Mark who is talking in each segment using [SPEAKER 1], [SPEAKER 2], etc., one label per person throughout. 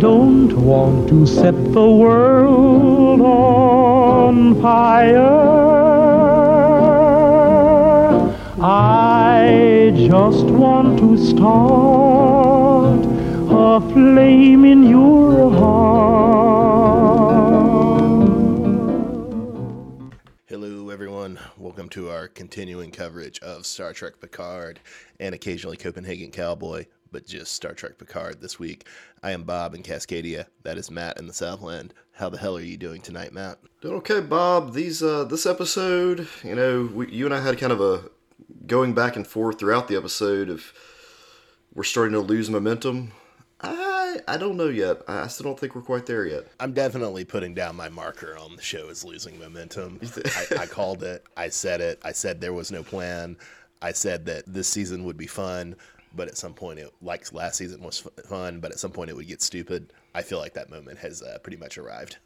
[SPEAKER 1] don't want to set the world on fire. I just want to start a flame in your heart.
[SPEAKER 2] Hello, everyone. Welcome to our continuing coverage of Star Trek Picard and occasionally Copenhagen Cowboy, but just Star Trek Picard this week. I am Bob in Cascadia. That is Matt in the Southland. How the hell are you doing tonight, Matt?
[SPEAKER 3] Doing okay, Bob. These uh, this episode, you know, we, you and I had kind of a going back and forth throughout the episode of we're starting to lose momentum. I I don't know yet. I still don't think we're quite there yet.
[SPEAKER 2] I'm definitely putting down my marker on the show is losing momentum. I, I called it. I said it. I said there was no plan. I said that this season would be fun, but at some point, it like last season was fun, but at some point it would get stupid. I feel like that moment has uh, pretty much arrived.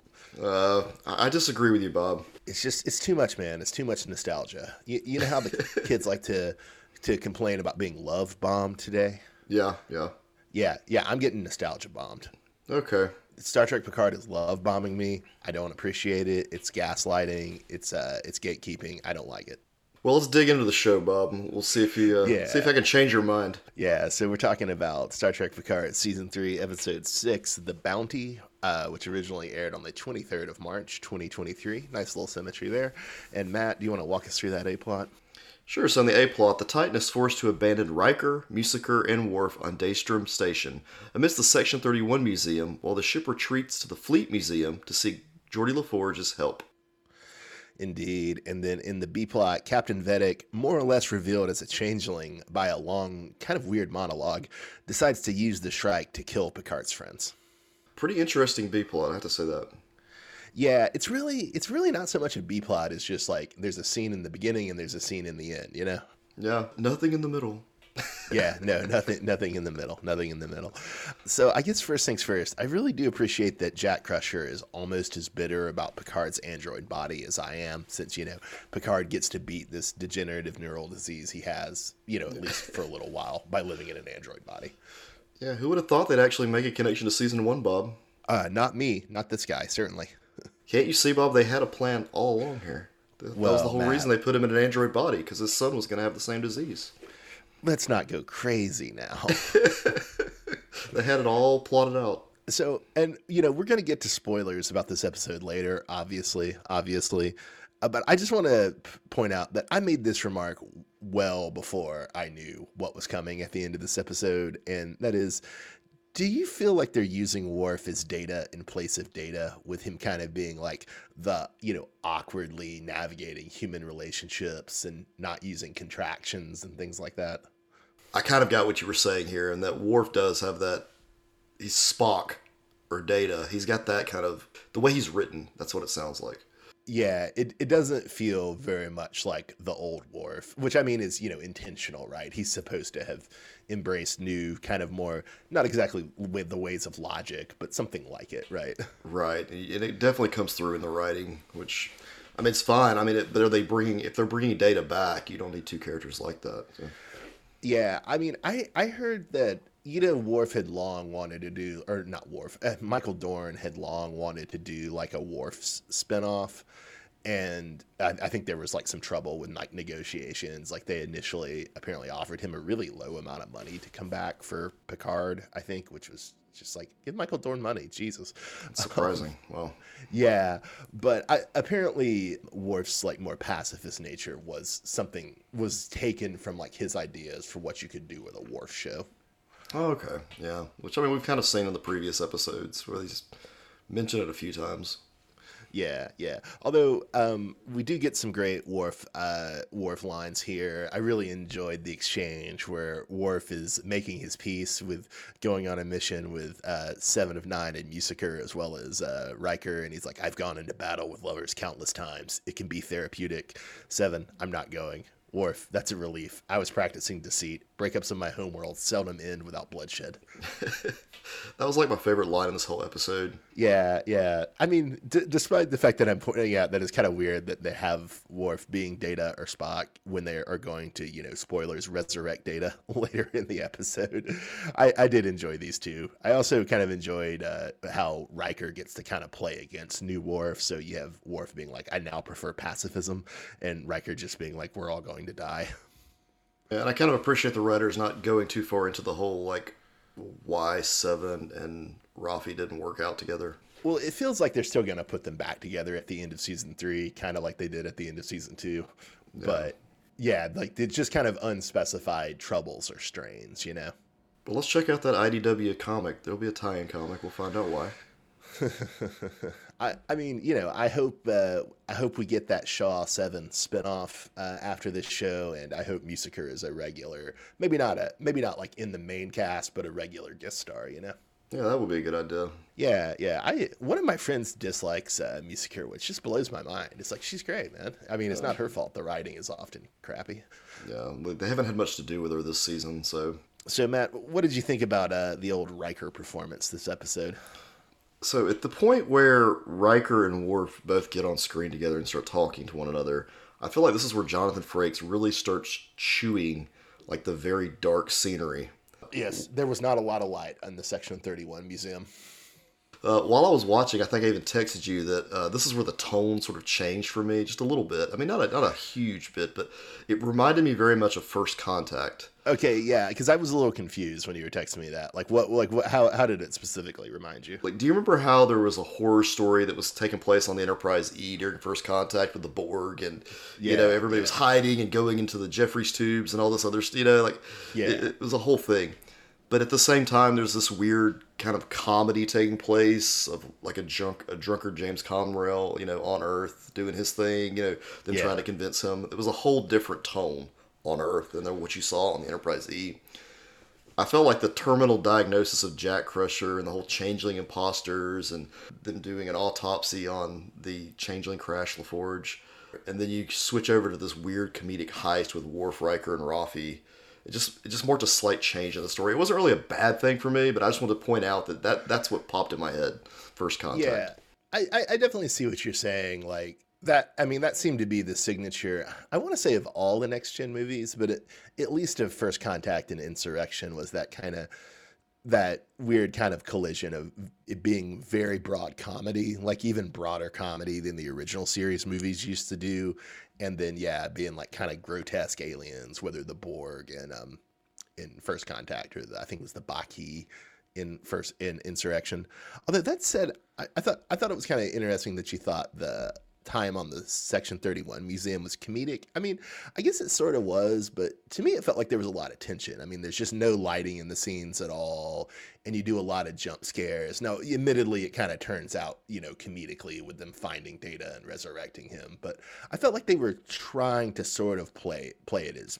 [SPEAKER 3] Uh, I disagree with you, Bob.
[SPEAKER 2] It's just it's too much, man. It's too much nostalgia. You, you know how the kids like to to complain about being love bombed today.
[SPEAKER 3] Yeah, yeah,
[SPEAKER 2] Yeah, yeah. I'm getting nostalgia bombed.
[SPEAKER 3] okay.
[SPEAKER 2] Star Trek Picard is love bombing me. I don't appreciate it. It's gaslighting. It's uh, it's gatekeeping. I don't like it.
[SPEAKER 3] Well, let's dig into the show, Bob. We'll see if you uh,
[SPEAKER 2] Yeah.
[SPEAKER 3] see if I can change your mind.
[SPEAKER 2] Yeah, so we're talking about Star Trek Picard season three, episode six, "The Bounty," uh, which originally aired on the 23rd of March, 2023. Nice little symmetry there. And Matt, do you want to walk us through that A plot?
[SPEAKER 3] Sure. So, in the A plot, the Titan is forced to abandon Riker, Musiker, and Worf on Daystrom Station amidst the Section 31 museum, while the ship retreats to the Fleet Museum to seek Geordi LaForge's help.
[SPEAKER 2] Indeed. And then in the B plot, Captain Vadic, more or less revealed as a changeling by a long, kind of weird monologue, decides to use the Shrike to kill Picard's friends.
[SPEAKER 3] Pretty interesting B plot, I have to say that.
[SPEAKER 2] Yeah, it's really it's really not so much a B plot, it's just like there's a scene in the beginning and there's a scene in the end, you know?
[SPEAKER 3] Yeah, nothing in the middle.
[SPEAKER 2] Yeah, no, nothing, nothing in the middle, nothing in the middle. So I guess first things first, I really do appreciate that Jack Crusher is almost as bitter about Picard's android body as I am, since you know Picard gets to beat this degenerative neural disease he has, you know, at least for a little while by living in an android body.
[SPEAKER 3] Yeah, who would have thought they'd actually make a connection to season one, Bob?
[SPEAKER 2] Uh, not me, not this guy, certainly.
[SPEAKER 3] Can't you see, Bob? They had a plan all along here. That, that was the whole
[SPEAKER 2] Matt.
[SPEAKER 3] reason they put him in an android body because his son was going to have the same disease.
[SPEAKER 2] Let's not go crazy now.
[SPEAKER 3] They had it all plotted out.
[SPEAKER 2] So, and you know, we're going to get to spoilers about this episode later, obviously, obviously. Uh, but I just want to p- point out that I made this remark well before I knew what was coming at the end of this episode, and that is, do you feel like they're using Worf as data in place of data, with him kind of being like the you know awkwardly navigating human relationships and not using contractions and things like that?
[SPEAKER 3] I kind of got what you were saying here, and that Worf does have that. He's Spock or Data. He's got that kind of the way he's written. That's what it sounds like.
[SPEAKER 2] Yeah, it, it doesn't feel very much like the old Worf, which I mean is, you know, intentional, right? He's supposed to have embraced new, kind of more, not exactly with the ways of logic, but something like it, right?
[SPEAKER 3] Right, and it definitely comes through in the writing, which. I mean, it's fine. I mean, it, are they bringing? If they're bringing Data back, you don't need two characters like that. So.
[SPEAKER 2] Yeah, I mean, I, I heard that, you know, Worf had long wanted to do, or not Worf, uh, Michael Dorn had long wanted to do like a Worf spinoff. And I, I think there was like some trouble with like negotiations. Like they initially apparently offered him a really low amount of money to come back for Picard, I think, which was just like, give Michael Dorn money, Jesus.
[SPEAKER 3] It's surprising. well,
[SPEAKER 2] Yeah, but I, apparently Worf's like more pacifist nature was something was taken from like his ideas for what you could do with a Worf show.
[SPEAKER 3] Oh, okay, yeah. Which I mean, we've kind of seen in the previous episodes where they just mention it a few times.
[SPEAKER 2] Yeah, yeah. Although um, we do get some great Worf uh, Worf lines here. I really enjoyed the exchange where Worf is making his peace with going on a mission with uh, Seven of Nine and Musiker as well as uh, Riker, and he's like, "I've gone into battle with lovers countless times. It can be therapeutic." Seven, I'm not going. Worf, that's a relief. I was practicing deceit. Breakups in my homeworld seldom end without bloodshed.
[SPEAKER 3] that was like my favorite line in this whole episode.
[SPEAKER 2] Yeah, yeah. I mean, d- despite the fact that I'm pointing out that it's kind of weird that they have Worf being Data or Spock when they are going to, you know, spoilers, resurrect Data later in the episode, I, I did enjoy these two. I also kind of enjoyed uh, how Riker gets to kind of play against new Worf. So you have Worf being like, I now prefer pacifism, and Riker just being like, we're all going to die.
[SPEAKER 3] And I kind of appreciate the writers not going too far into the whole like why Seven and Raffi didn't work out together.
[SPEAKER 2] Well, it feels like they're still going to put them back together at the end of season three, kind of like they did at the end of season two. Yeah. But yeah, like it's just kind of unspecified troubles or strains, you know.
[SPEAKER 3] Well, let's check out that IDW comic. There'll be a tie-in comic. We'll find out why.
[SPEAKER 2] I, I mean, you know, I hope uh, I hope we get that Shaw Seven spinoff uh, after this show, and I hope Musiker is a regular, maybe not a maybe not like in the main cast, but a regular guest star. You know.
[SPEAKER 3] Yeah, that would be a good idea.
[SPEAKER 2] Yeah, yeah. I one of my friends dislikes uh, Musiker, which just blows my mind. It's like she's great, man. I mean, it's not her fault. The writing is often crappy.
[SPEAKER 3] Yeah, they haven't had much to do with her this season, so.
[SPEAKER 2] So Matt, what did you think about uh, the old Riker performance this episode?
[SPEAKER 3] So at the point where Riker and Worf both get on screen together and start talking to one another, I feel like this is where Jonathan Frakes really starts chewing like the very dark scenery.
[SPEAKER 2] Yes, there was not a lot of light in the Section 31 museum.
[SPEAKER 3] Uh, while I was watching, I think I even texted you that uh, this is where the tone sort of changed for me just a little bit. I mean, not a, not a huge bit, but it reminded me very much of First Contact.
[SPEAKER 2] Okay, yeah, because I was a little confused when you were texting me that. Like, what, like, what, how, how did it specifically remind you?
[SPEAKER 3] Like, do you remember how there was a horror story that was taking place on the Enterprise E during First Contact with the Borg, and yeah, you know everybody yeah. was hiding and going into the Jefferies tubes and all this other, you know, like, yeah, it, it was a whole thing. But at the same time, there's this weird kind of comedy taking place of like a drunk, a drunkard James Conrail, you know, on Earth doing his thing, you know, then yeah. trying to convince him. It was a whole different tone on Earth than what you saw on the Enterprise E. I felt like the terminal diagnosis of Jack Crusher and the whole changeling imposters and them doing an autopsy on the changeling crash LaForge. And then you switch over to this weird comedic heist with Worf, Riker, and Raffi it just it just marked a slight change in the story. It wasn't really a bad thing for me, but I just wanted to point out that, that that's what popped in my head first contact.
[SPEAKER 2] Yeah, I, I definitely see what you're saying. Like that, I mean, that seemed to be the signature. I want to say of all the next gen movies, but it, at least of First Contact and Insurrection was that kind of that weird kind of collision of it being very broad comedy, like even broader comedy than the original series movies used to do, and then yeah, being like kind of grotesque aliens, whether the Borg and um in First Contact or the, I think it was the Ba'ku in first in Insurrection. Although that said, I, I thought I thought it was kind of interesting that you thought the time on the Section 31 museum was comedic. I mean, I guess it sort of was, but to me, it felt like there was a lot of tension. I mean, there's just no lighting in the scenes at all, and you do a lot of jump scares. Now, admittedly, it kind of turns out, you know, comedically with them finding Data and resurrecting him, but I felt like they were trying to sort of play play it as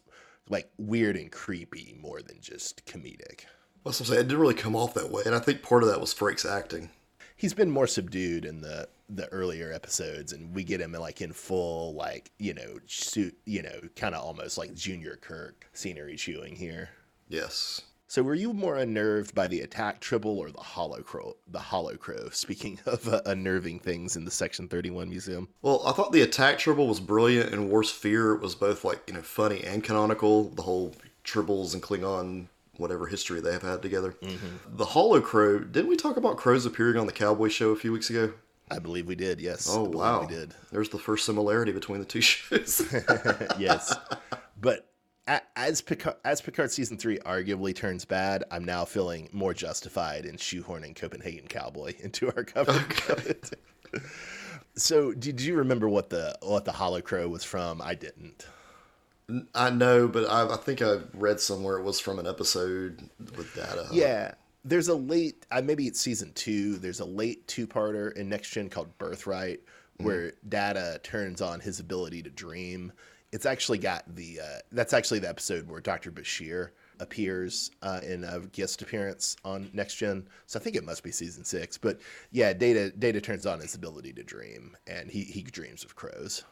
[SPEAKER 2] like weird and creepy more than just comedic.
[SPEAKER 3] That's what I'm saying. It didn't really come off that way, and I think part of that was Frakes acting.
[SPEAKER 2] He's been more subdued in the the earlier episodes and we get him in like in full like you know suit you know kind of almost like junior kirk scenery chewing here
[SPEAKER 3] yes
[SPEAKER 2] so were you more unnerved by the attack tribble or the hollow crow the hollow crow speaking of uh, unnerving things in the section 31 museum
[SPEAKER 3] well i thought the attack tribble was brilliant and worst fear was both like you know funny and canonical the whole tribbles and klingon whatever history they have had together. Mm-hmm. The Holocro, didn't we talk about crows appearing on the Cowboy Show a few weeks ago?
[SPEAKER 2] I believe we did. Yes.
[SPEAKER 3] Oh wow, we did. There's the first similarity between the two shows.
[SPEAKER 2] yes, but as Picard, as Picard season three arguably turns bad, I'm now feeling more justified in shoehorning Copenhagen Cowboy into our cover. Okay. so, did you remember what the what the Holocro was from? I didn't.
[SPEAKER 3] I know, but I, I think I read somewhere it was from an episode with Data.
[SPEAKER 2] Yeah, there's a late uh, maybe it's season two there's a late two-parter in next gen called birthright mm-hmm. where data turns on his ability to dream it's actually got the uh, that's actually the episode where dr bashir appears uh, in a guest appearance on next gen so i think it must be season six but yeah data data turns on his ability to dream and he, he dreams of crows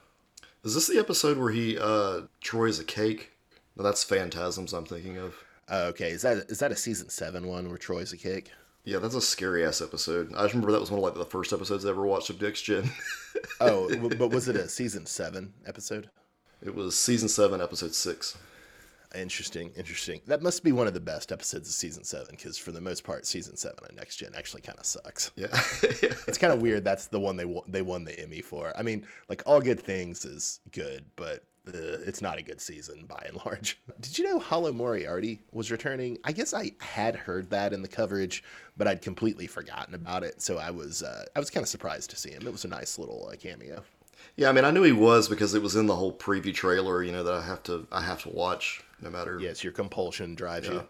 [SPEAKER 3] Is this the episode where he uh Troi's a cake? No, that's Phantasms I'm thinking of.
[SPEAKER 2] Oh, okay, is that is that a season seven one where Troi's a cake?
[SPEAKER 3] Yeah, that's a scary ass episode. I just remember that was one of like the first episodes I ever watched of Next Gen.
[SPEAKER 2] Oh, but was it a season seven episode?
[SPEAKER 3] it was season seven, episode six.
[SPEAKER 2] Interesting, interesting. That must be one of the best episodes of season seven because for the most part, season seven on Next Gen actually kind of sucks.
[SPEAKER 3] Yeah.
[SPEAKER 2] It's kind of weird. That's the one they won, they won the Emmy for. I mean, like all good things is good, but uh, it's not a good season by and large. Did you know Hollow Moriarty was returning? I guess I had heard that in the coverage, but I'd completely forgotten about it. So I was uh, I was kind of surprised to see him. It was a nice little uh, cameo.
[SPEAKER 3] yeah, I mean I knew he was because it was in the whole preview trailer, you know, that I have to I have to watch no matter
[SPEAKER 2] Yes, your compulsion drives you.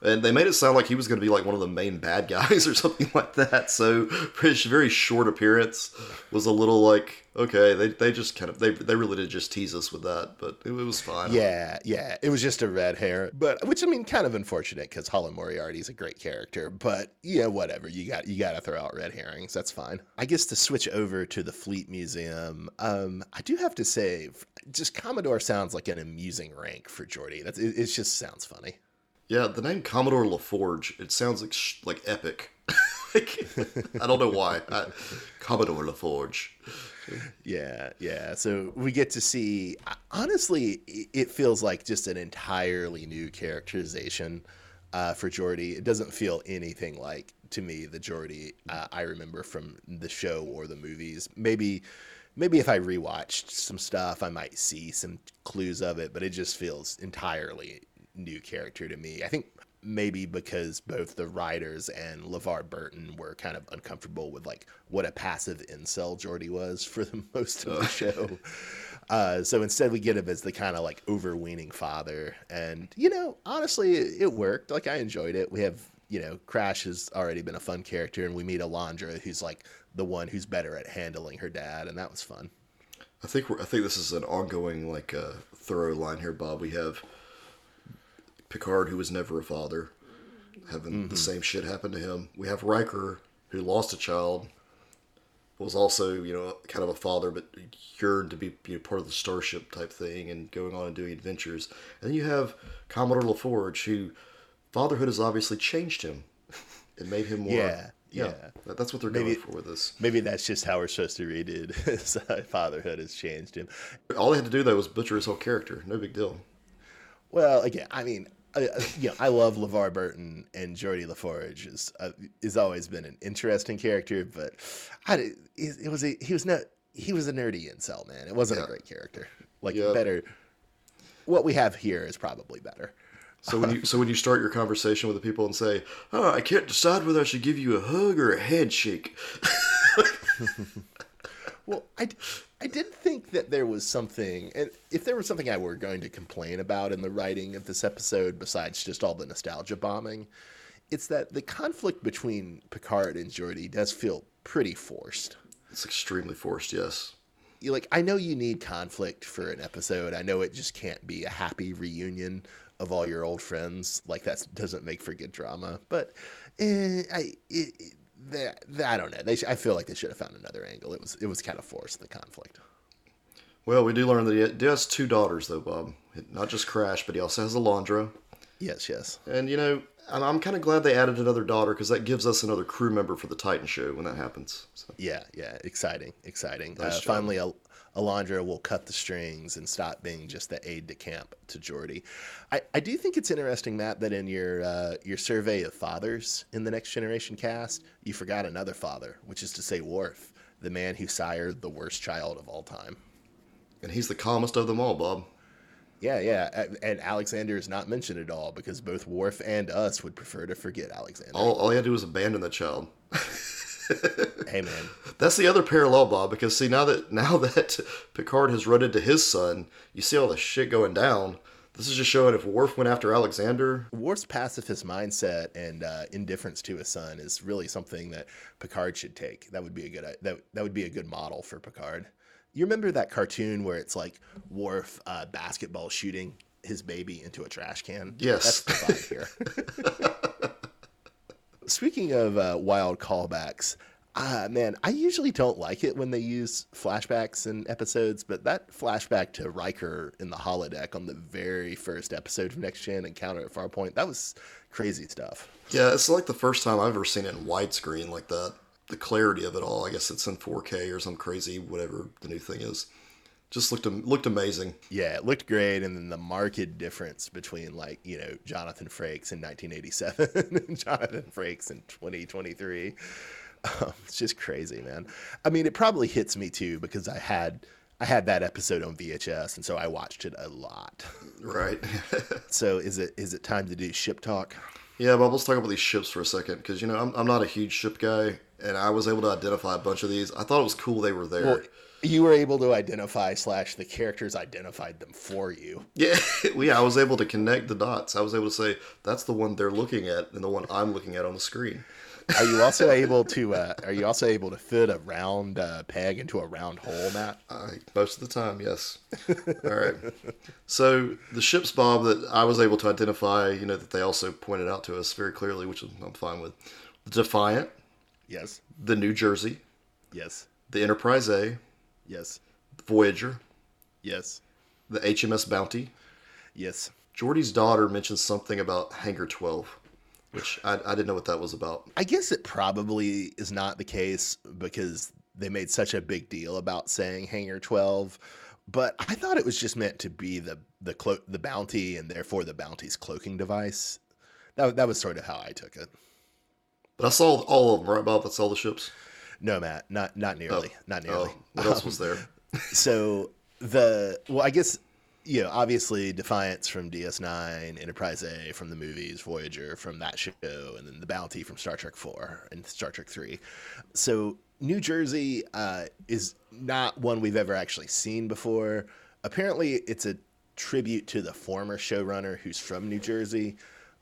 [SPEAKER 3] And they made it sound like he was going to be like one of the main bad guys or something like that. So his very short appearance was a little like, okay, they, they just kind of they they really did just tease us with that, but it, it was fine.
[SPEAKER 2] Yeah, yeah. It was just a red hair, but which I mean, kind of unfortunate because Hollow Moriarty is a great character. But yeah, whatever. You got you got to throw out red herrings. That's fine. I guess to switch over to the Fleet Museum, um, I do have to say, just Commodore sounds like an amusing rank for Geordi. That's it, it. Just sounds funny.
[SPEAKER 3] Yeah, the name Commodore LaForge, it sounds like sh- like epic. like, I don't know why. I, Commodore LaForge.
[SPEAKER 2] Yeah, yeah. So we get to see. Honestly, it feels like just an entirely new characterization uh, for Geordi. It doesn't feel anything like to me the Geordi uh, I remember from the show or the movies. Maybe, maybe if I rewatched some stuff, I might see some clues of it. But it just feels entirely new character to me. I think maybe because both the writers and LeVar Burton were kind of uncomfortable with like what a passive incel Geordi was for the most of the show. Uh, so instead we get him as the kind of like overweening father. And, you know, honestly, it, it worked. Like I enjoyed it. We have, you know, Crash has already been a fun character and we meet Alondra, who's like the one who's better at handling her dad. And that was fun.
[SPEAKER 3] I think we're, I think this is an ongoing like uh, thorough line here, Bob. We have Picard, who was never a father, having the mm-hmm. same shit happen to him. We have Riker, who lost a child, was also you know kind of a father, but yearned to be you know, part of the starship type thing and going on and doing adventures. And then you have Commodore LaForge, who fatherhood has obviously changed him. It made him more.
[SPEAKER 2] Yeah, yeah.
[SPEAKER 3] that- That's what they're
[SPEAKER 2] Maybe-
[SPEAKER 3] going for with this.
[SPEAKER 2] Maybe that's just how we're supposed to read it. Fatherhood has changed him.
[SPEAKER 3] All they had to do though was butcher his whole character. No big deal.
[SPEAKER 2] Well, again, I mean, uh, uh, you know, I love LeVar Burton and Geordi LaForge is uh, has always been an interesting character, but I it, it was a he was not he was a nerdy incel man. It wasn't
[SPEAKER 3] Yeah.
[SPEAKER 2] a great character. Like
[SPEAKER 3] Yeah.
[SPEAKER 2] better. What we have here is probably better.
[SPEAKER 3] So when you so when you start your conversation with the people and say, "Oh, I can't decide whether I should give you a hug or a handshake,"
[SPEAKER 2] Well, I, I did think that there was something, and if there was something I were going to complain about in the writing of this episode, besides just all the nostalgia bombing, it's that the conflict between Picard and Geordi does feel pretty forced.
[SPEAKER 3] it's extremely forced. Yes.
[SPEAKER 2] You like, I know you need conflict for an episode. I know it just can't be a happy reunion of all your old friends. Like that doesn't make for good drama. But eh, I, it, it, that- I don't know. They, I feel like they should have found another angle. It was, it was kind of forced the conflict.
[SPEAKER 3] Well, we do learn that he has two daughters, though, Bob. Not just Crash, but he also has Alondra.
[SPEAKER 2] Yes, yes.
[SPEAKER 3] And you know, I'm, I'm kind of glad they added another daughter because that gives us another crew member for the Titan show when that happens. So,
[SPEAKER 2] Yeah, yeah. Exciting, exciting.
[SPEAKER 3] Nice
[SPEAKER 2] uh, finally, Al- Alondra will cut the strings and stop being just the aide de camp to Geordi. I, I do think it's interesting, Matt, that in your uh, your survey of fathers in the Next Generation cast, you forgot another father, which is to say Worf, the man who sired the worst child of all time.
[SPEAKER 3] and he's the calmest of them all, Bob.
[SPEAKER 2] Yeah, yeah. And Alexander is not mentioned at all because both Worf and us would prefer to forget Alexander.
[SPEAKER 3] All, all he had to do was abandon the child.
[SPEAKER 2] Hey, man.
[SPEAKER 3] That's the other parallel, Bob, because see now that now that Picard has run into his son, you see all the shit going down. This is just showing if Worf went after Alexander,
[SPEAKER 2] Worf's pacifist mindset and uh, indifference to his son is really something that Picard should take. That would be a good that that would be a good model for Picard. You remember that cartoon where it's like Worf uh, basketball shooting his baby into a trash can?
[SPEAKER 3] Yes.
[SPEAKER 2] that's the vibe here. Speaking of uh, wild callbacks, Uh, man, I usually don't like it when they use flashbacks in episodes, but that flashback to Riker in the holodeck on the very first episode of Next Gen Encounter at Farpoint, that was crazy stuff.
[SPEAKER 3] Yeah, it's like the first time I've ever seen it in widescreen like that. The clarity of it all. I guess it's in 4K or some crazy whatever the new thing is. Just looked looked amazing.
[SPEAKER 2] Yeah, it looked great, and then the marked difference between like you know Jonathan Frakes in 1987 and Jonathan Frakes in 2023. Um, it's just crazy, man. I mean, it probably hits me too because I had I had that episode on VHS, and so I watched it a lot.
[SPEAKER 3] Right.
[SPEAKER 2] so is it is it time to do ship talk?
[SPEAKER 3] Yeah, but let's talk about these ships for a second because you know I'm I'm not a huge ship guy, and I was able to identify a bunch of these. I thought it was cool they were there.
[SPEAKER 2] Well, you were able to identify slash the characters identified them for you.
[SPEAKER 3] Yeah, yeah, I was able to connect the dots. I was able to say that's the one they're looking at and the one I'm looking at on the screen.
[SPEAKER 2] Are you also able to? Uh, are you also able to fit a round uh, peg into a round hole, Matt?
[SPEAKER 3] Uh, most of the time, yes. All right. So the ships, Bob, that I was able to identify, you know, that they also pointed out to us very clearly, which I'm fine with. The Defiant.
[SPEAKER 2] Yes.
[SPEAKER 3] The New Jersey.
[SPEAKER 2] Yes.
[SPEAKER 3] The Enterprise A.
[SPEAKER 2] Yes.
[SPEAKER 3] Voyager.
[SPEAKER 2] Yes.
[SPEAKER 3] The HMS Bounty.
[SPEAKER 2] Yes.
[SPEAKER 3] Geordi's daughter mentioned something about Hangar 12 which I, I didn't know what that was about.
[SPEAKER 2] I guess it probably is not the case because they made such a big deal about saying Hangar 12. But I thought it was just meant to be the the clo- the bounty and therefore the bounty's cloaking device. That that was sort of how I took it.
[SPEAKER 3] But I saw all of them, right, Bob? That's all the ships.
[SPEAKER 2] No, Matt, not not nearly, oh. not nearly. Oh.
[SPEAKER 3] What else was there?
[SPEAKER 2] so the well, I guess you know, obviously Defiance from DS9, Enterprise A from the movies, Voyager from that show, and then the Bounty from Star Trek 4 and Star Trek 3. So New Jersey uh, is not one we've ever actually seen before. Apparently, it's a tribute to the former showrunner who's from New Jersey.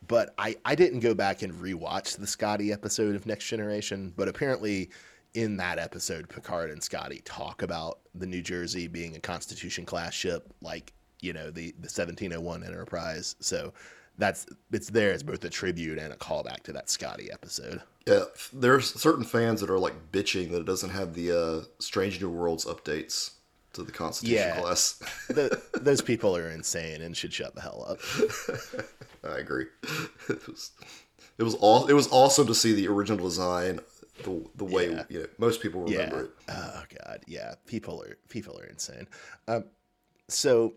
[SPEAKER 2] But I, I didn't go back and rewatch the Scotty episode of Next Generation. But apparently, in that episode, Picard and Scotty talk about the New Jersey being a Constitution class ship, like you know the the 1701 Enterprise. So that's it's there as both a tribute and a callback to that Scotty episode.
[SPEAKER 3] Yeah, there's certain fans that are like bitching that it doesn't have the uh, Strange New Worlds updates to the Constitution yeah, class.
[SPEAKER 2] the, those people are insane and should shut the hell up.
[SPEAKER 3] I agree. It was it was all it was awesome to see the original design the the way yeah. you know most people remember
[SPEAKER 2] yeah.
[SPEAKER 3] it.
[SPEAKER 2] Oh god, yeah, people are people are insane. Um, so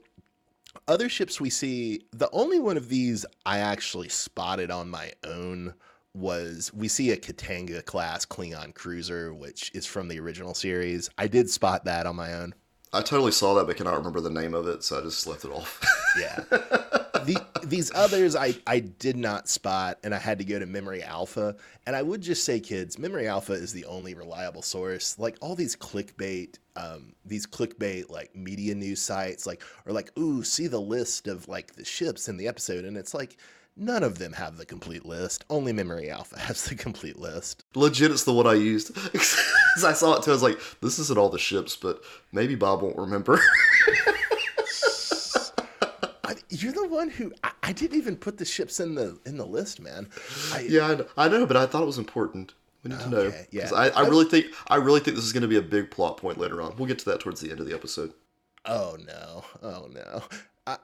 [SPEAKER 2] other ships we see, the only one of these I actually spotted on my own was we see a K't'inga class Klingon cruiser, which is from the original series. I did spot that on my own.
[SPEAKER 3] I totally saw that, but cannot remember the name of it, so I just left it off.
[SPEAKER 2] yeah. The, these others I, I did not spot, and I had to go to Memory Alpha. And I would just say, kids, Memory Alpha is the only reliable source. Like all these clickbait, um, these clickbait like media news sites, like or like, ooh, see the list of like the ships in the episode, and it's like None of them have the complete list. Only Memory Alpha has the complete list.
[SPEAKER 3] Legit, it's the one I used. I saw it too, I was like, this isn't all the ships, but maybe Bob won't remember.
[SPEAKER 2] I, you're the one who I, I, didn't even put the ships in the in the list, man.
[SPEAKER 3] I, yeah, I, know, but I thought it was important. We need to know. Yeah, I, I really think I really think this is going to be a big plot point later on. We'll get to that towards the end of the episode.
[SPEAKER 2] Oh no! Oh no!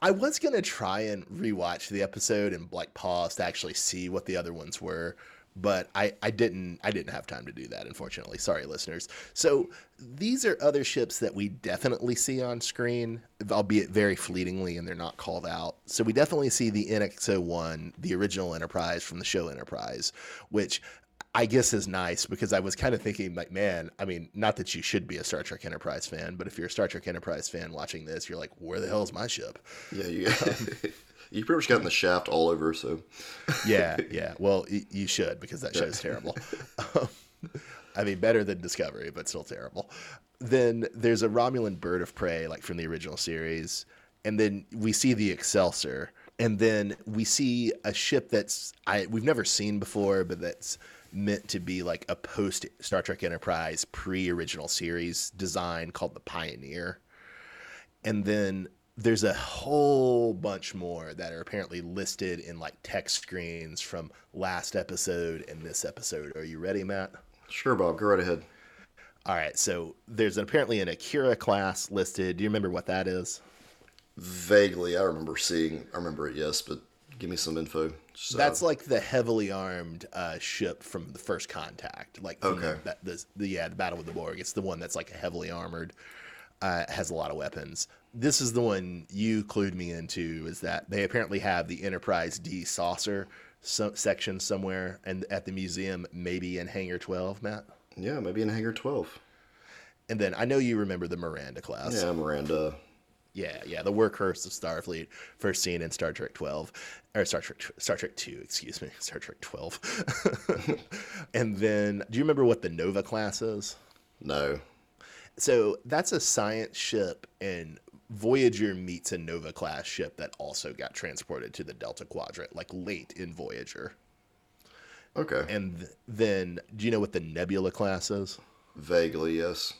[SPEAKER 2] I was gonna try and rewatch the episode and like pause to actually see what the other ones were, but I, I didn't I didn't have time to do that unfortunately. Sorry, listeners. So these are other ships that we definitely see on screen, albeit very fleetingly, and they're not called out. So we definitely see the NX-01, the original Enterprise from the show Enterprise, which I guess is nice because I was kind of thinking, like, man, I mean, not that you should be a Star Trek Enterprise fan, but if you're a Star Trek Enterprise fan watching this, you're like, where the hell is my ship?
[SPEAKER 3] Yeah, you, um, you pretty much gotten the shaft all over. So,
[SPEAKER 2] yeah, yeah. Well, y- you should because that show's terrible. Um, I mean, better than Discovery, but still terrible. Then there's a Romulan bird of prey, like from the original series, and then we see the Excelsior, and then we see a ship that's I we've never seen before, but that's meant to be like a post Star Trek Enterprise pre original series design called the Pioneer. And then there's a whole bunch more that are apparently listed in like text screens from last episode and this episode. Are you ready, Matt?
[SPEAKER 3] Sure, Bob. Go right ahead.
[SPEAKER 2] All right, so there's apparently an Akira class listed. Do you remember what that is?
[SPEAKER 3] Vaguely, I remember seeing. I remember it, yes, but give me some info. So,
[SPEAKER 2] That's like the heavily armed uh, ship from the first contact. Like
[SPEAKER 3] Okay.
[SPEAKER 2] the, the, the yeah the battle with the Borg. It's the one that's like heavily armored, uh, has a lot of weapons. This is the one you clued me into. Is that they apparently have the Enterprise D saucer so, section somewhere and at the museum, maybe in Hangar Twelve, Matt.
[SPEAKER 3] yeah, maybe in Hangar Twelve.
[SPEAKER 2] And then I know you remember the Miranda class.
[SPEAKER 3] Yeah, Miranda.
[SPEAKER 2] Yeah, yeah, the workhorse of Starfleet, first seen in Star Trek Twelve, or Star Trek Star Trek Two, excuse me, Star Trek Twelve. and then, do you remember what the Nova class is?
[SPEAKER 3] No.
[SPEAKER 2] So that's a science ship, and Voyager meets a Nova class ship that also got transported to the Delta Quadrant, like late in Voyager.
[SPEAKER 3] Okay.
[SPEAKER 2] And th- then, do you know what the Nebula class is?
[SPEAKER 3] Vaguely, yes.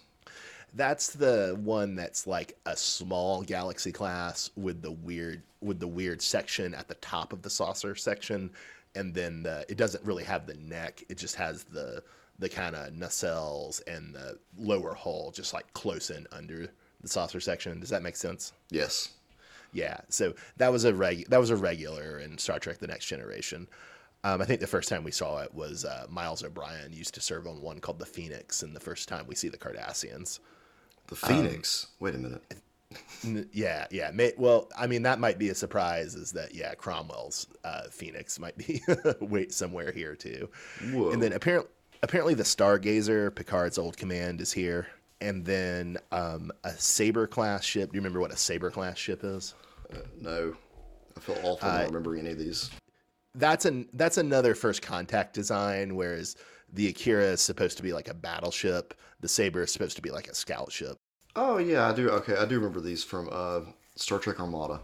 [SPEAKER 2] That's the one that's like a small galaxy class with the weird with the weird section at the top of the saucer section, and then the, it doesn't really have the neck. It just has the the kind of nacelles and the lower hull just like close in under the saucer section. Does that make sense?
[SPEAKER 3] Yes.
[SPEAKER 2] Yeah. So that was a reg that was a regular in Star Trek: The Next Generation. Um, I think the first time we saw it was uh, Miles O'Brien used to serve on one called the Phoenix, and the first time we see the Cardassians.
[SPEAKER 3] The Phoenix. Wait a minute.
[SPEAKER 2] Yeah, yeah. May, well, I mean, that might be a surprise. Is that yeah? Cromwell's uh, Phoenix might be wait somewhere here too.
[SPEAKER 3] Whoa.
[SPEAKER 2] And then apparently, apparently the Stargazer, Picard's old command, is here. And then um, a Saber class ship. Do you remember what a Saber class ship is?
[SPEAKER 3] No. I feel awful not remembering any of these.
[SPEAKER 2] That's an that's another first contact design. Whereas the Akira is supposed to be like a battleship. The Saber is supposed to be like a scout ship.
[SPEAKER 3] Oh yeah, I do. Okay, I do remember these from uh, Star Trek Armada.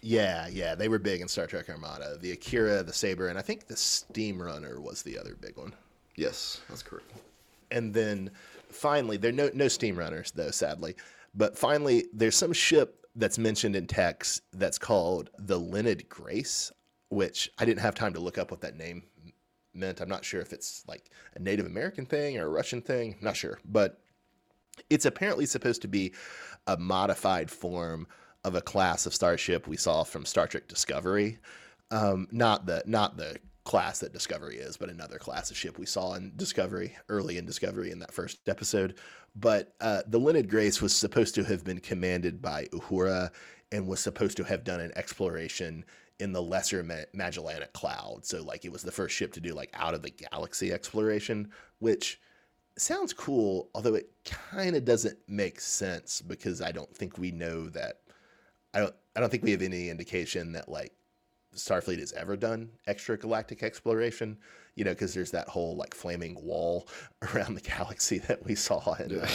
[SPEAKER 2] Yeah, yeah, they were big in Star Trek Armada. The Akira, the Saber, and I think the Steam Runner was the other big one.
[SPEAKER 3] Yes, that's correct.
[SPEAKER 2] And then finally, there are no no Steam Runners though, sadly. But finally, there's some ship that's mentioned in text that's called the Leonid Grace, which I didn't have time to look up what that name meant. I'm not sure if it's like a Native American thing or a Russian thing. not sure, but it's apparently supposed to be a modified form of a class of starship we saw from Star Trek Discovery. Um, not the not the class that Discovery is, but another class of ship we saw in Discovery early in Discovery in that first episode. But uh, the Leonid Grace was supposed to have been commanded by Uhura and was supposed to have done an exploration in the Lesser Ma- Magellanic Cloud. So like it was the first ship to do like out of the galaxy exploration, which sounds cool, although it kind of doesn't make sense because I don't think we know that. I don't. I don't think we have any indication that like Starfleet has ever done extragalactic exploration. You know, because there's that whole like flaming wall around the galaxy that we saw in, uh,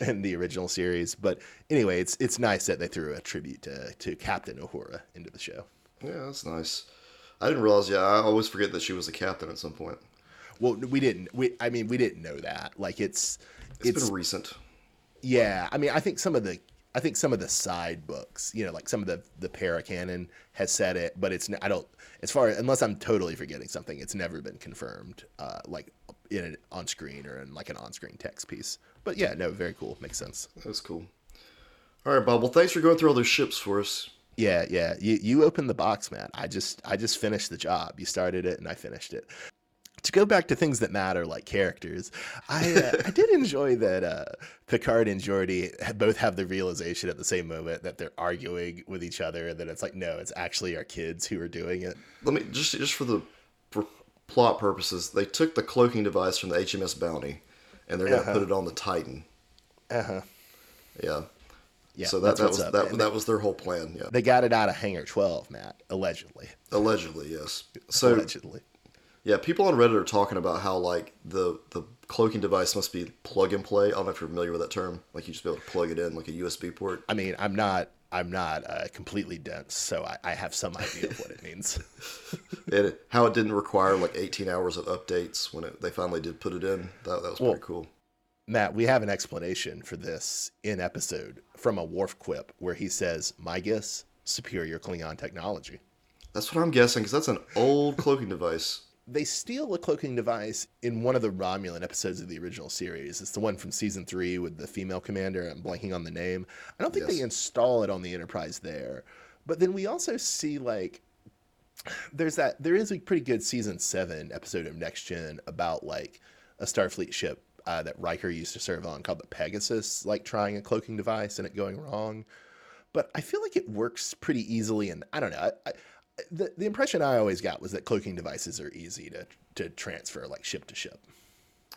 [SPEAKER 2] in the original series. But anyway, it's it's nice that they threw a tribute to to Captain Uhura into the show.
[SPEAKER 3] Yeah, that's nice. I didn't realize. Yeah, I always forget that she was a captain at some point.
[SPEAKER 2] Well, we didn't. We I mean, we didn't know that. Like it's
[SPEAKER 3] it's been recent.
[SPEAKER 2] Yeah, I mean, I think some of the I think some of the side books, you know, like some of the the paracanon has said it, but it's I don't as far unless I'm totally forgetting something, it's never been confirmed, uh, like in an on screen or in like an on screen text piece. But yeah, no, very cool, makes sense.
[SPEAKER 3] That's cool. All right, Bob. Well, thanks for going through all those ships for us.
[SPEAKER 2] Yeah, yeah, you you opened the box, man. I just I just finished the job. You started it and I finished it. To go back to things that matter, like characters, I uh, I did enjoy that uh, Picard and Geordi both have the realization at the same moment that they're arguing with each other. And that it's like, no, it's actually our kids who are doing it.
[SPEAKER 3] Let me just just for the for plot purposes, they took the cloaking device from the HMS Bounty, and they're gonna
[SPEAKER 2] Uh-huh.
[SPEAKER 3] put it on the Titan.
[SPEAKER 2] Uh huh.
[SPEAKER 3] Yeah.
[SPEAKER 2] Yeah.
[SPEAKER 3] so that,
[SPEAKER 2] that's
[SPEAKER 3] that was
[SPEAKER 2] up.
[SPEAKER 3] that,
[SPEAKER 2] And
[SPEAKER 3] that was their whole plan. Yeah.
[SPEAKER 2] they got it out of Hangar Twelve, Matt. Allegedly.
[SPEAKER 3] Allegedly, yes. So
[SPEAKER 2] Allegedly.
[SPEAKER 3] Yeah, people on Reddit are talking about how like the the cloaking device must be plug and play. I don't know if you're familiar with that term. Like you just be able to plug it in like a USB port.
[SPEAKER 2] I mean, I'm not. I'm not uh, completely dense, so I, I have some idea of what it means.
[SPEAKER 3] and how it didn't require like 18 hours of updates when it, they finally did put it in. That, that was
[SPEAKER 2] Well,
[SPEAKER 3] pretty cool.
[SPEAKER 2] Matt, we have an explanation for this in episode from a Worf quip where he says, "My guess, superior Klingon technology."
[SPEAKER 3] That's what I'm guessing because that's an old cloaking device.
[SPEAKER 2] They steal a cloaking device in one of the Romulan episodes of the original series. It's the one from season three with the female commander. I'm blanking on the name. I don't think
[SPEAKER 3] Yes.
[SPEAKER 2] they install it on the Enterprise there. But then we also see like there's that there is a pretty good season seven episode of Next Gen about like a Starfleet ship uh, that Riker used to serve on called the Pegasus, like trying a cloaking device and it going wrong. But I feel like it works pretty easily, and I don't know. I, I, the the impression I always got was that cloaking devices are easy to to transfer like ship to ship.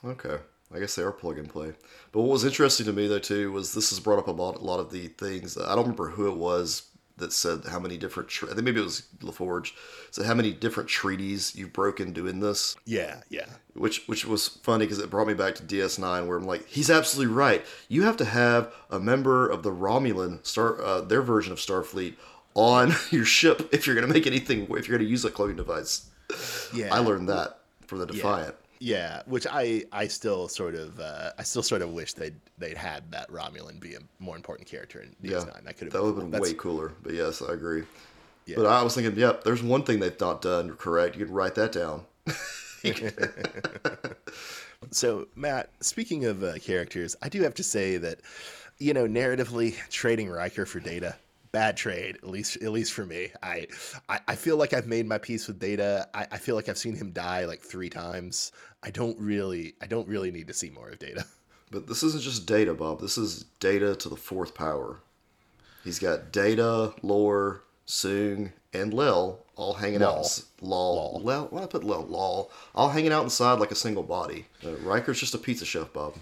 [SPEAKER 3] Okay. I guess they are plug and play. But what was interesting to me though too was this has brought up a lot, a lot of the things. I don't remember who it was that said how many different. Tre- I think maybe it was LaForge. Said how many different treaties you've broken doing this,
[SPEAKER 2] Yeah, yeah,
[SPEAKER 3] which which was funny because it brought me back to DS9 where I'm like, he's absolutely right. You have to have a member of the Romulan star, uh, their version of Starfleet, on your ship if you're going to make anything. If you're going to use a cloaking device.
[SPEAKER 2] yeah.
[SPEAKER 3] I learned that from the Defiant.
[SPEAKER 2] Yeah, which I I still sort of uh, I still sort of wish they'd they'd had that Romulan be a more important character in DS9. I could have
[SPEAKER 3] that would have been way cooler. But yes, I agree.
[SPEAKER 2] Yeah.
[SPEAKER 3] But I was thinking, yep, there's one thing they've not done correct. You can write that down.
[SPEAKER 2] So, Matt, speaking of uh, characters, I do have to say that, you know, narratively, trading Riker for Data, bad trade. At least, at least for me. I, I, I feel like I've made my peace with Data. I, I feel like I've seen him die like three times. I don't really, I don't really need to see more of Data.
[SPEAKER 3] But this isn't just data, Bob. This is data to the fourth power. He's got data, lore, Soong, and Lel all hanging
[SPEAKER 2] Lol.
[SPEAKER 3] out. Lol. Lel. Why I put Lel? Lol. All hanging out inside like a single body. Uh, Riker's just a pizza chef, Bob.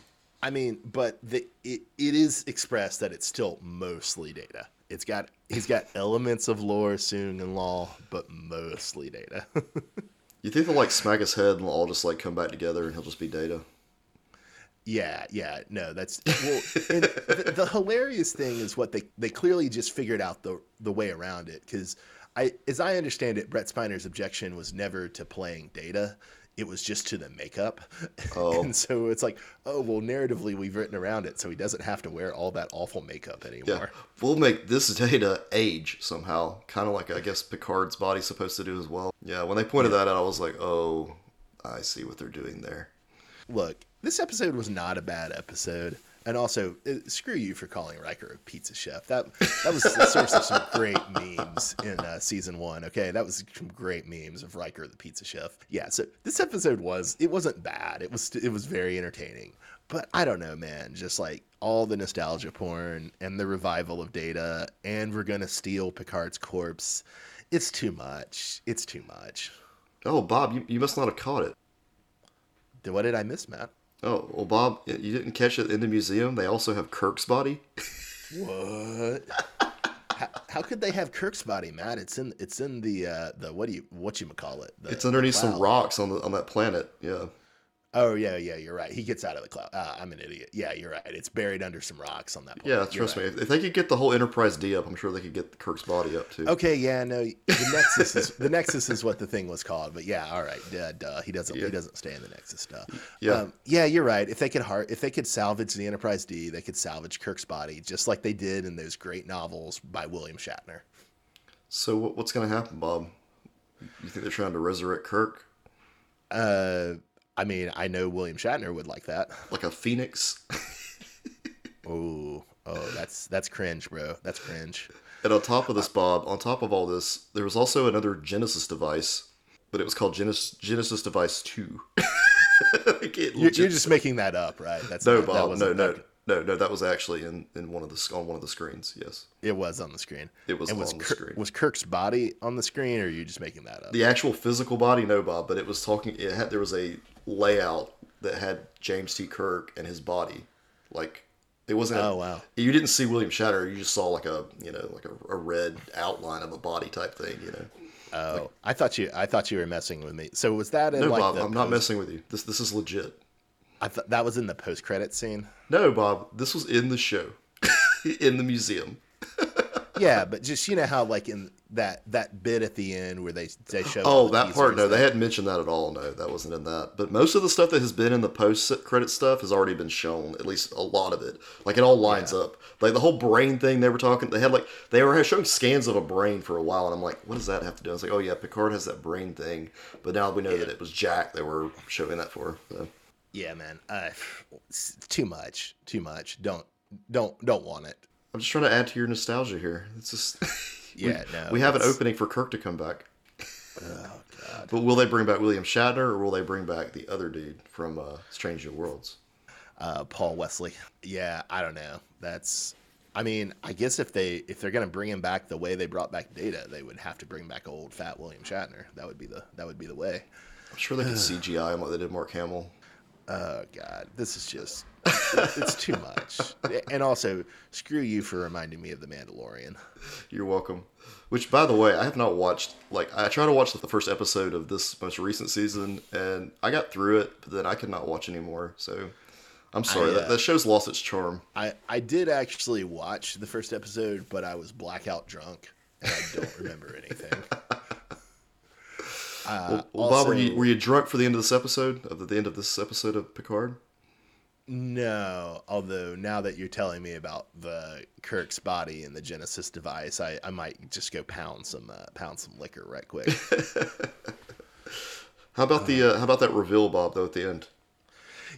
[SPEAKER 2] I mean, but the it, it is expressed that it's still mostly Data. It's got he's got elements of lore, Soong, and Law, but mostly Data.
[SPEAKER 3] You think they'll like smack his head and they'll all just like come back together and he'll just be data?
[SPEAKER 2] Yeah, yeah, no, that's well. and the, the hilarious thing is what they they clearly just figured out the the way around it because I, as I understand it, Brent Spiner's objection was never to playing Data; it was just to the makeup.
[SPEAKER 3] Oh.
[SPEAKER 2] and so it's like, oh well, narratively we've written around it, so he doesn't have to wear all that awful makeup anymore. Yeah.
[SPEAKER 3] We'll make this data age somehow. Kind of like I guess Picard's body's supposed to do as well. Yeah, when they pointed that out, I was like, oh, I see what they're doing there.
[SPEAKER 2] Look, this episode was not a bad episode. And also, uh, screw you for calling Riker a pizza chef. That that was the source of some great memes in uh, season one. Okay, that was some great memes of Riker the pizza chef. Yeah, so this episode was it wasn't bad. It was it was very entertaining. But I don't know, man. Just like all the nostalgia porn and the revival of Data, and we're gonna steal Picard's corpse. It's too much. It's too much.
[SPEAKER 3] Oh, Bob, you, you must not have caught it.
[SPEAKER 2] Then What did I miss, Matt?
[SPEAKER 3] Oh, well, Bob, you didn't catch it in the museum. They also have Kirk's body.
[SPEAKER 2] What? how, how could they have Kirk's body, Matt? It's in it's in the uh, the what do you what you call it? The,
[SPEAKER 3] It's underneath some rocks on the on that planet. Yeah.
[SPEAKER 2] Oh yeah, yeah, you're right. He gets out of the cloud. Uh, I'm an idiot. Yeah, you're right. It's buried under some rocks on that.
[SPEAKER 3] Yeah,
[SPEAKER 2] planet. You're
[SPEAKER 3] trust me.
[SPEAKER 2] right.
[SPEAKER 3] If, if they could get the whole Enterprise D up, I'm sure they could get Kirk's body up too.
[SPEAKER 2] Okay, yeah, no, the Nexus is the Nexus is what the thing was called, but yeah, all right, duh, duh. He doesn't
[SPEAKER 3] Yeah.
[SPEAKER 2] he doesn't stay in the Nexus stuff.
[SPEAKER 3] Yeah.
[SPEAKER 2] um, yeah, you're right. If they could har if they could salvage the Enterprise D, they could salvage Kirk's body, just like they did in those great novels by William Shatner.
[SPEAKER 3] So what's going to happen, Bob? You think they're trying to resurrect Kirk
[SPEAKER 2] Uh, I mean, I know William Shatner would like that.
[SPEAKER 3] like a phoenix?
[SPEAKER 2] Oh, oh, that's that's cringe, bro. That's cringe.
[SPEAKER 3] and on top of this, Bob, on top of all this, there was also another Genesis device, but it was called Genesis Genesis Device Two.
[SPEAKER 2] You're, you're just making that up, right? That's
[SPEAKER 3] no,
[SPEAKER 2] not-
[SPEAKER 3] Bob. No, no,
[SPEAKER 2] that-
[SPEAKER 3] no, no. That was actually in, in one of the on one of the screens. Yes,
[SPEAKER 2] It was on the screen.
[SPEAKER 3] It was
[SPEAKER 2] and was
[SPEAKER 3] on the
[SPEAKER 2] Kirk-
[SPEAKER 3] screen.
[SPEAKER 2] Was Kirk's body on the screen, or are you just making that up?
[SPEAKER 3] the actual physical body, no, Bob. But it was talking. It had there was a layout that had James T. Kirk and his body, like. It wasn't.
[SPEAKER 2] Oh, wow.
[SPEAKER 3] You didn't see William Shatner. You just saw like a you know like a, a red outline of a body type thing. You know.
[SPEAKER 2] Oh, I thought you. I thought you were messing with me. So was that in
[SPEAKER 3] No,
[SPEAKER 2] like
[SPEAKER 3] Bob. I'm not messing with you. This this is legit.
[SPEAKER 2] I thought that was in the post credit scene.
[SPEAKER 3] No, Bob. This was in the show, in the museum.
[SPEAKER 2] Yeah, but just you know how like in that that bit at the end where they they show.
[SPEAKER 3] Oh, that part. No, they hadn't mentioned that at all. No, that wasn't in that. But most of the stuff that has been in the post credit stuff has already been shown. At least a lot of it. Like it all lines
[SPEAKER 2] Yeah.
[SPEAKER 3] up. Like the whole brain thing they were talking. They had like they were showing scans of a brain for a while, and I'm like, what does that have to do? I was like, oh yeah, Picard has that brain thing. But now we know that it was Jack they were showing that for. So.
[SPEAKER 2] Yeah, man. Uh, too much. Too much. Don't don't don't want it.
[SPEAKER 3] I'm just trying to add to your nostalgia here. It's just.
[SPEAKER 2] Yeah, no.
[SPEAKER 3] we have an opening for Kirk to come back.
[SPEAKER 2] Oh god.
[SPEAKER 3] But will they bring back William Shatner or will they bring back the other dude from uh, Strange New Worlds?
[SPEAKER 2] Uh, Paul Wesley. Yeah, I don't know. That's. I mean, I guess if they if they're gonna bring him back the way they brought back Data, they would have to bring back old fat William Shatner. That would be the that would be the way.
[SPEAKER 3] I'm sure they could CGI him like they did Mark Hamill.
[SPEAKER 2] Oh god, this is just it's too much. And also, screw you for reminding me of the Mandalorian.
[SPEAKER 3] You're welcome. Which, by the way, I have not watched. Like, I tried to watch the first episode of this most recent season, and I got through it, but then I could not watch anymore. So, I'm sorry.
[SPEAKER 2] I, uh,
[SPEAKER 3] that, that show's lost its charm.
[SPEAKER 2] I I did actually watch the first episode, but I was blackout drunk and I don't remember anything. Uh,
[SPEAKER 3] Well, well, Bob, were you were you drunk for the end of this episode? Of the, the end of this episode of Picard?
[SPEAKER 2] No, although now that you're telling me about the Kirk's body and the Genesis device, I, I might just go pound some uh, pound some liquor right quick.
[SPEAKER 3] How about the uh, how about that reveal, Bob? Though at the end,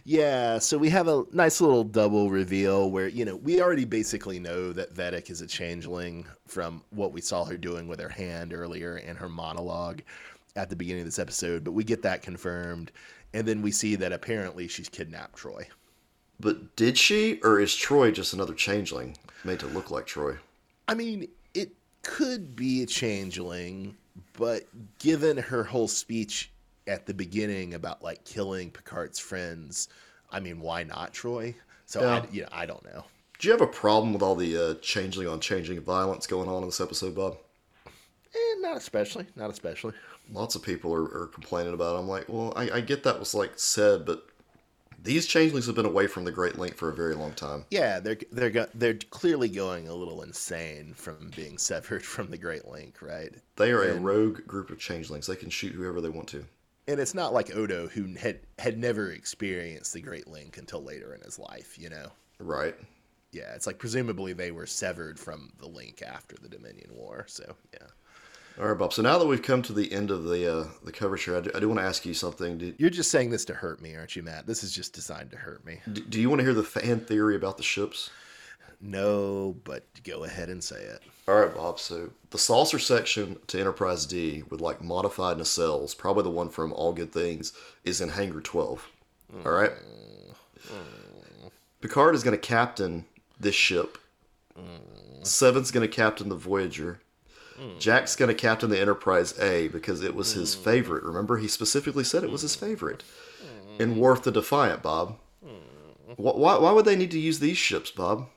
[SPEAKER 2] yeah, so we have a nice little double reveal where you know we already basically know that Vadic is a changeling from what we saw her doing with her hand earlier in her monologue at the beginning of this episode, but we get that confirmed, and then we see that apparently she's kidnapped Troi.
[SPEAKER 3] But did she, or is Troi just another changeling made to look like Troi?
[SPEAKER 2] I mean, it could be a changeling, but given her whole speech at the beginning about like killing Picard's friends, I mean, why not Troi? So
[SPEAKER 3] Yeah.
[SPEAKER 2] I, you know, I don't know.
[SPEAKER 3] Do you have a problem with all the uh, changeling on changeling violence going on in this episode, Bob?
[SPEAKER 2] Eh, not especially. Not especially.
[SPEAKER 3] Lots of people are, are complaining about. It. I'm like, well, I, I get that was like said, but these changelings have been away from the Great Link for a very long time.
[SPEAKER 2] Yeah, they're they're go- they're clearly going a little insane from being severed from the Great Link, right?
[SPEAKER 3] They are a rogue group of changelings. They can shoot whoever they want to.
[SPEAKER 2] And it's not like Odo, who had had never experienced the Great Link until later in his life. You know.
[SPEAKER 3] Right.
[SPEAKER 2] Yeah, it's like presumably they were severed from the link after the Dominion War. So yeah,
[SPEAKER 3] All right, Bob. So now that we've come to the end of the uh, the coverage here, I do, I do want to ask you something. Do,
[SPEAKER 2] you're just saying this to hurt me, aren't you, Matt? This is just designed to hurt me.
[SPEAKER 3] do, do you want to hear the fan theory about the ships?
[SPEAKER 2] No, but go ahead and say it.
[SPEAKER 3] All right, Bob. So the saucer section to Enterprise D with like modified nacelles, probably the one from All Good Things, is in Hangar 12. Hmm. All right. Hmm. Picard is going to captain this ship. Hmm. Seven's going to captain the Voyager. Jack's going to captain the Enterprise A because it was his mm. favorite. Remember, he specifically said it was his mm. favorite. Mm. And Worf the Defiant, Bob. Why, why would they need to use these ships, Bob?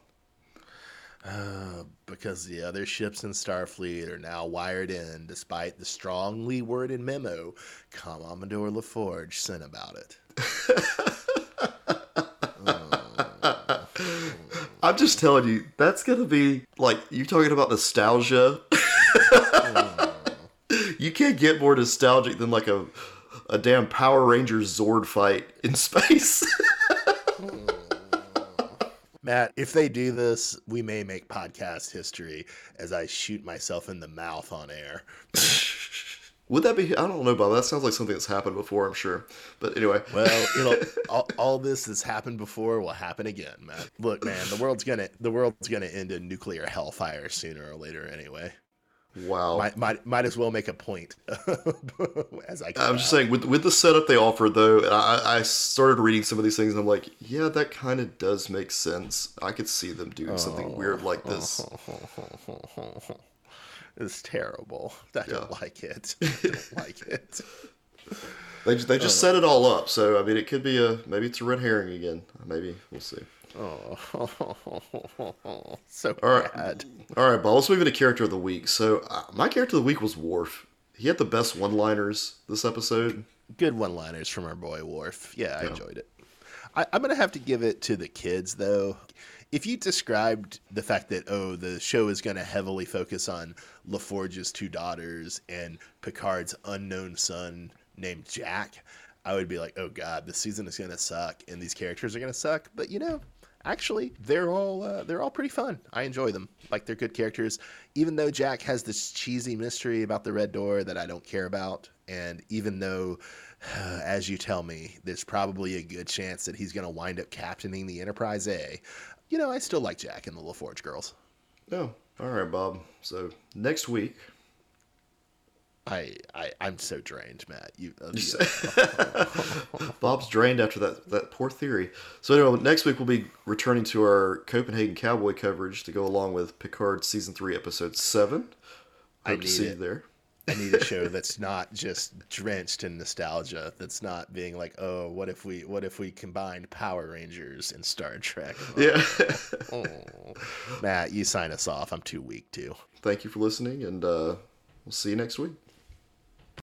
[SPEAKER 2] Uh, because the other ships in Starfleet are now wired in, despite the strongly worded memo Commodore LaForge sent about it.
[SPEAKER 3] I'm just telling you, that's gonna be like you talking about nostalgia. can't get more nostalgic than like a a damn Power Rangers Zord fight in space.
[SPEAKER 2] Matt, if they do this, we may make podcast history as I shoot myself in the mouth on air.
[SPEAKER 3] Would that be? I don't know, Bob. That sounds like something that's happened before. I'm sure. But anyway,
[SPEAKER 2] Well, it'll all, all this has happened before will happen again, Matt. Look, man, the world's gonna the world's gonna end in nuclear hellfire sooner or later anyway.
[SPEAKER 3] Wow.
[SPEAKER 2] Might might, might as well make a point as I.
[SPEAKER 3] I'm just saying, with with the setup they offer, though, and I, I started reading some of these things, and I'm like, yeah, that kind of does make sense. I could see them doing something weird like this.
[SPEAKER 2] It's terrible. I don't like it. I don't like it.
[SPEAKER 3] They just, they just uh. set it all up, so I mean, it could be a maybe it's a red herring again. Maybe we'll see.
[SPEAKER 2] Oh, so
[SPEAKER 3] All right,
[SPEAKER 2] bad.
[SPEAKER 3] all right, Bob. Let's move into character of the week. So uh, my character of the week was Worf. He had the best one-liners this episode.
[SPEAKER 2] Good one-liners from our boy Worf. Yeah, I enjoyed it. I, I'm gonna have to give it to the kids though. if you described the fact that oh the show is going to heavily focus on LaForge's two daughters and Picard's unknown son named Jack, I would be like, oh god, this season is going to suck and these characters are going to suck. But you know, actually they're all uh, they're all pretty fun. I enjoy them. Like they're good characters. Even though Jack has this cheesy mystery about the red door that I don't care about, and even though as you tell me, there's probably a good chance that he's going to wind up captaining the Enterprise A. You know, I still like Jack and the LaForge girls.
[SPEAKER 3] Oh, all right, Bob. So next week,
[SPEAKER 2] I, I I'm so drained, Matt. You, uh,
[SPEAKER 3] Bob's drained after that that poor theory. So anyway, next week we'll be returning to our Copenhagen Cowboy coverage to go along with Picard season three, episode seven.
[SPEAKER 2] I
[SPEAKER 3] Hope to
[SPEAKER 2] need
[SPEAKER 3] see
[SPEAKER 2] it.
[SPEAKER 3] you there.
[SPEAKER 2] I need a show that's not just drenched in nostalgia. That's not being like, oh, what if we what if we combined Power Rangers and Star Trek?
[SPEAKER 3] Yeah.
[SPEAKER 2] Oh. Matt, you sign us off. I'm too weak too.
[SPEAKER 3] Thank you for listening, and uh, we'll see you next week.